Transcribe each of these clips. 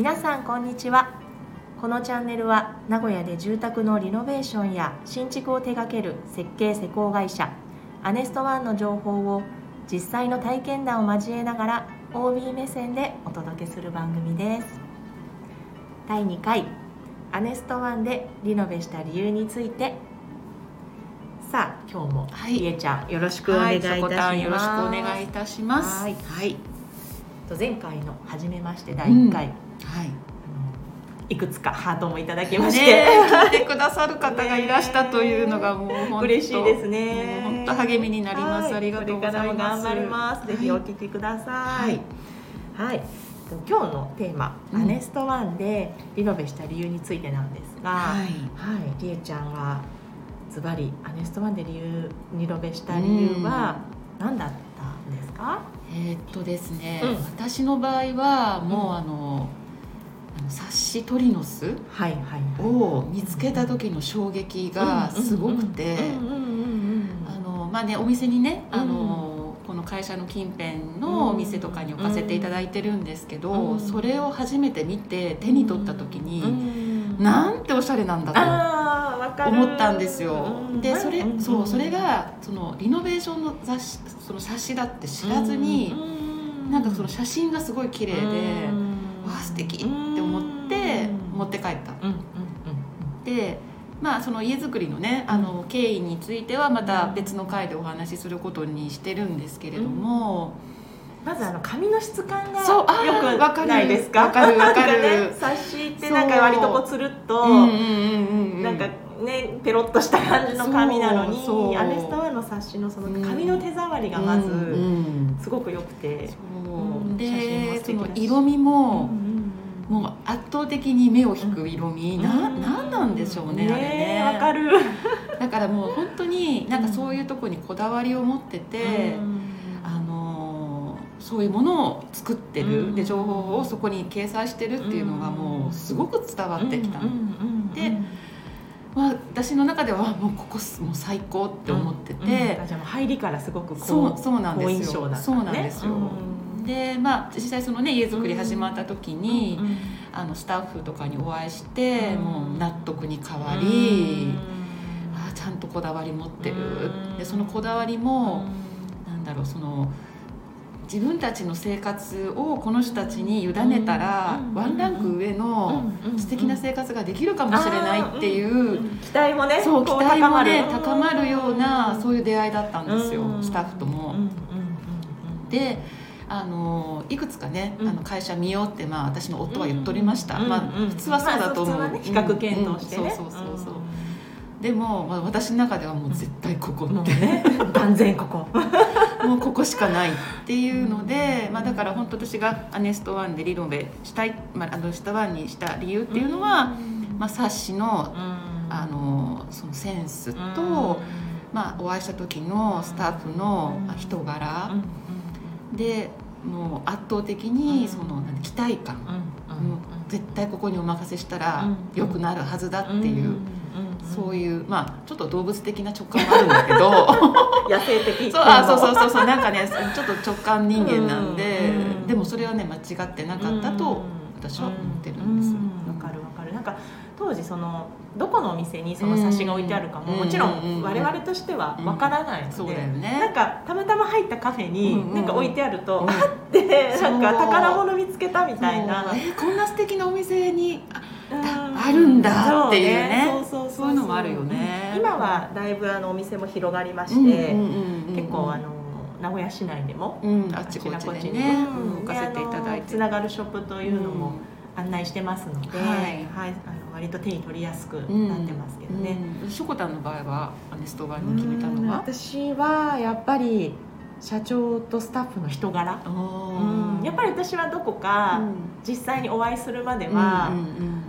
皆さんこんにちは。このチャンネルは名古屋で住宅のリノベーションや新築を手掛ける設計施工会社アネストワンの情報を実際の体験談を交えながら OB 目線でお届けする番組です。第2回アネストワンでリノベした理由について。さあ今日も、はい。りえちゃんよろしくお願いいたします、はい、よろしくお願いいたします。はい。はい。と前回の初めまして第1回、はい。いくつかハートもいただきまして、聞いてくださる方がいらしたというのがもう嬉しいですね本当励みになります。はいありがとうございます。頑張ります、ぜひおはい聞きくださはいいはい、今日のテーマ、うんアネストワンでリノベした理由についてなんですが、はい。はい、りえちゃんはズバリアネストワンで理由リノベした理由は何だったんですか？えーっとですね、うん私の場合はもう、うんあの。冊子トリノスを見つけた時の衝撃がすごくて。あのまあねお店にねあの、この会社の近辺のお店とかに置かせていただいてるんですけど、うん。それを初めて見て手に取った時に、うん。なんておしゃれなんだと思ったんですよ。うん。でそれ、ん。そうそれがそのリノベーションの雑誌その冊子だって知らずに、うなんかその写真がすごい綺麗で、わあ素敵って思って持って帰った。うんうんでまあその家づくりのねあの経緯についてはまた別の回でお話しすることにしてるんですけれども、まずあの紙の質感がよわかるくないですか？わかるわかる。ね冊子ってなんか割とこうつるっとなんかねペロッとした感じの紙なのにアネストワンの冊子のその紙の手触りがまずすごく良くて。そう。うん。でその色味も、うんもう圧倒的に目を引く色味、うんななんなんでしょうねあれね。わかる。だからもう本当になんかそういうとこにこだわりを持ってて、うん。あのーそういうものを作ってる、うん。で情報をそこに掲載してるっていうのがもうすごく伝わってきたの、うんうんうんでまあ、私の中ではもうここもう最高って思ってて、うん。う入りからすごくこうそうそうなんですよ、そうねなんですよ、うんでまあ実際そのね家づくり始まった時に、うんあのスタッフとかにお会いして、うん。もう納得に変わり、うん。ああちゃんとこだわり持ってる、うん。でそのこだわりも、なんだろうその自分たちの生活をこの人たちに委ねたら、うんワンランク上のうん素敵な生活ができるかもしれないっていう、期待もねそう期こ待もね高高まるようなそういいう出会いだったんですよ、スタッフとも。でであのいくつかね、うん。あの会社見ようって、まあ、私の夫は言っとりました、まあ、普通はそうだと思う、比較検討してそうそうそうそう、でも、まあ、私の中ではもう絶対ここって、ね断然ここ。もうここしかないっていうので、まあ、だから本当私がアネストワンでリノベしたい、まあ、アネストワンにした理由っていうのは、まあ、冊子のあのそのセンスと、まあ、お会いした時のスタッフのうん。人柄。でもう圧倒的にその期待感、もう絶対ここにお任せしたら良くなるはずだっていう、そういうまあちょっと動物的な直感もあるんだけど。野生的。そうあそうそうそうそう。なんかねちょっと直感人間なんで、うんでもそれはね間違ってなかったと私は思ってるんですよ。わかるわかる。なんか当時そのどこのお店にその冊子が置いてあるかも。うんもちろうん。ん我々としてはわからないので、そうだよなんね。かたまたま入ったカフェうんにうん。なんか置いてあると、うんあってなんか宝物見つけたみたいな。えこんな素敵なお店にあうんあるんだっていうね。そういうのもあるよね。今はだいぶあのお店も広がりまして、うんうんうんうん。結構あの名古屋市内でもうん、あっちこっちでね、うんうん。置かせていただいて。つながるショップというのも案内してますので、はい。はいあの割と手に取りやすくなってますけどね。うん。しょこたんの場合はアネストワンに決めたうん。のは私はやっぱり社長とスタッフの人柄、うん。やっぱり私はどこか実際にお会いするまでは、うんうんあの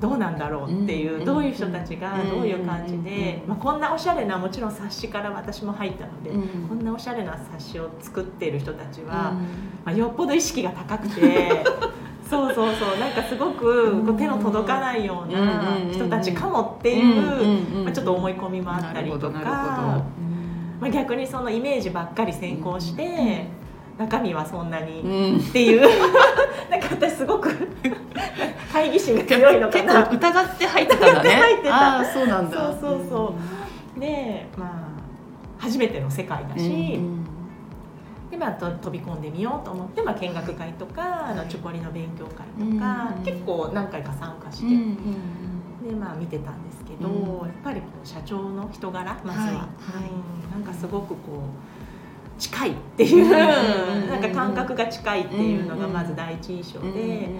どうなんだろうっていう、うん。どういう人たちがうん。どういう感じで、うん。まあ、こんなおしゃれなもちろん冊子から私も入ったので、うん。こんなおしゃれな冊子を作っている人たちは、うん。まあ、よっぽど意識が高くて そうそうそうなんかすごくこう手の届かないような人たちかもっていう、まあ、ちょっと思い込みもあったりとか、まあ、逆にそのイメージばっかり先行して、中身はそんなに、うん。っていう。なんか私すごく会議心が強いのか結な構疑って入ってたんだね。入ってた。ああそうなんだ。そうそうそう。でまあ初めての世界だし、でまあ、と飛び込んでみようと思って、まあ、見学会とか、あのチョコリの勉強会とか、うん結構何回か参加して、うんうんでまあ見てたんですけど、うん。やっぱりこう社長の人柄まずは、はい。はいうん。なんかすごくこう近いっていう、うんなんか感覚が近いっていうのがまず第一印象で,、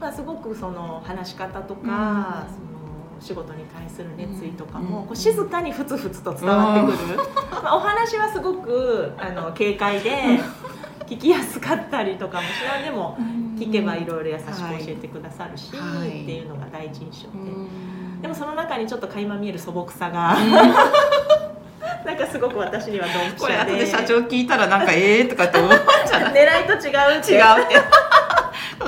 うんうんでまあ、すごくその話し方とか、うん。その仕事に対する熱意とかも、うん。こう静かにふつふつと伝わってくる、まあ、お話はすごくあの軽快で 聞きやすかったりとかもしないでも聞けばいろいろ優しく教えてくださるし、はい。っていうのが第一印象で。うん。でもその中にちょっと垣間見える素朴さが なんかすごく私にはドンピシこれ後で社長聞いたらなんかええとかって思うんじゃない狙いと違う違うって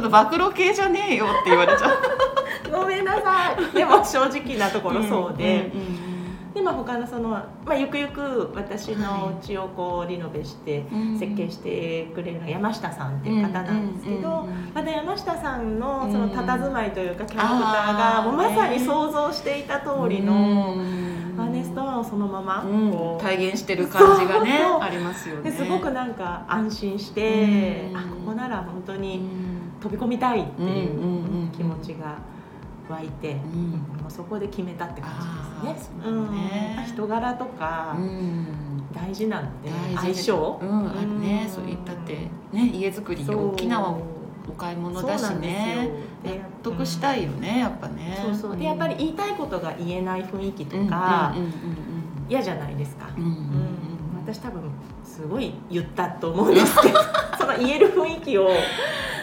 ちょっと暴露系じゃねえよって言われちゃう。ごめんなさい。でも正直なところそうで、うんうんでまあ他のその、まあ、ゆくゆく私の家をこうリノベしてうん。設計してくれるのは山下さんっていう方なんですけど、うんうんうんうんまた山下さんのその佇まいというかキャラクターがもうまさに想像していた通りのうんアーネストワンをそのままうん。こう。体現してる感じがね ありますよね。ですごくなんか安心して、うん。あここなら本当うにん飛び込みたいっていう気持ちが湧いて、うん。もうそこで決めたって感じですね。ね。うん。人柄とかうん。大事なので、相性、うんあるね。うん。そういったってね家づくりそう。大きなお買い物だしね。で納得したいよねやっぱね。そうそう。でやっぱり言いたいことが言えない雰囲気とか嫌じゃないですか。私多分すごい言ったと思うんですけど その言える雰囲気を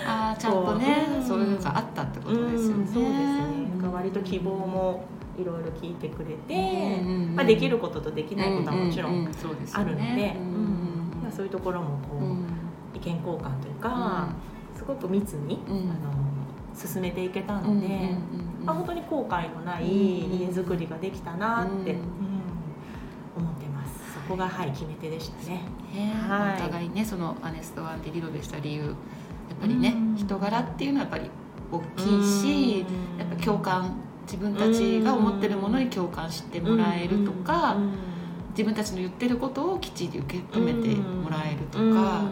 あーちゃんとね。うんそういうのがあったってことですよね。うんそうですね。なんか割と希望もいろいろ聞いてくれて、うんうんうんまあ、できることとできないことはもちろうんあるので、そういうところもこう、うん。意見交換というか、すごく密に、うん。あの進めていけたので、まあ、本当に後悔のないうん家づくりができたなって、うん。うん思ってます。そこがはい決め手でしたね。ね。はい。お互いねそのアネストワンでリノベした理由ぱりねうん。人柄っていうのはやっぱり大きいしうん。やっぱ共感自分たちが思ってるものに共感してもらえるとかうん。自分たちの言ってることをきっちり受け止めてもらえるとか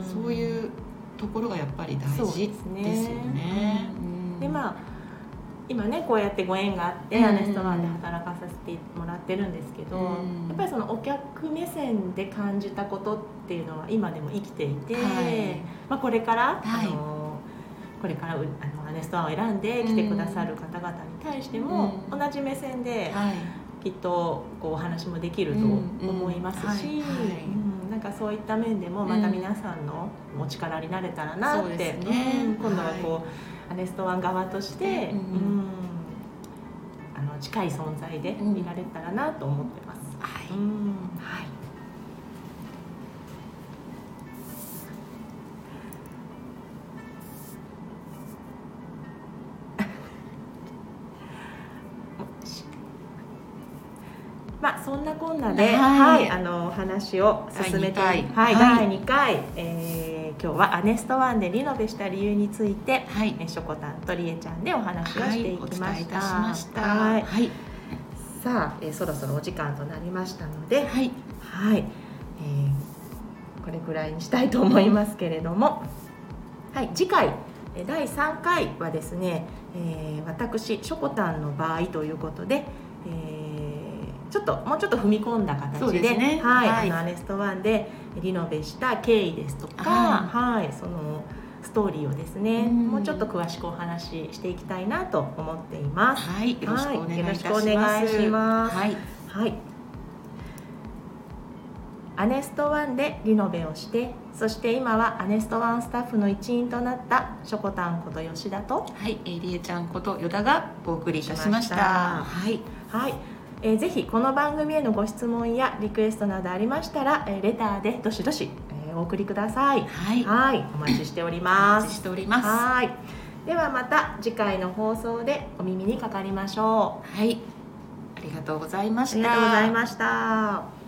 そういうところがやっぱり大事ですね。ですよね。あでまあ今ねこうやってご縁があって、うんアネストワンで働かさせてもらってるんですけど、うん。やっぱりそのお客目線で感じたことっていうのは今でも生きていて、はい。まあ、これから、はい。あのこれからうあのアネストワンを選んで来てくださる方々に対しても、うん同じ目線ではい。きっとこうお話もできると思いますし、なんかそういった面でもまた皆さんのお力になれたらなって、今度はこう、アネストワン側として、うんうんあの近い存在でうん。見られたらなと思ってます。はい。うん。はい。まあそんなこんなで、はい。はい、あのお話を進めて、第二回。はい、はい。第2回、えー今日はアネストワンでリノベした理由について、はい。えーしょこたんとりえちゃんでお話をしていきました。はい、お伝えいたしました。はい。はい、さあ、えーそろそろお時間となりましたので、はい、はい、えーこれくらいにしたいと思いますけれども、はい、次回えー第3回はですね、えー私しょこたんの場合ということで、えーちょっともうちょっと踏み込んだ形でねはいはいあのアネストワンでリノベした経緯ですとか、ははいそのストーリーをですね、うんもうちょっと詳しくお話ししていきたいなと思っています。はい、よろしくお願いいたします。はいはい、はい。アネストワンでリノベをして、そして今はアネストワンスタッフの一員となったしょこたんこと吉田と、はい、えーりえちゃんこと与田がお送りいたしました。しましたはい、はい。えーぜひこの番組へのご質問やリクエストなどありましたら、えーレターでどしどし、えーお送りください。はい、はい、お待ちしておりおます。待ちしております。はい。ではまた次回の放送でお耳にかかりましょはい、ありがとうございまう。あした。りがとうございました。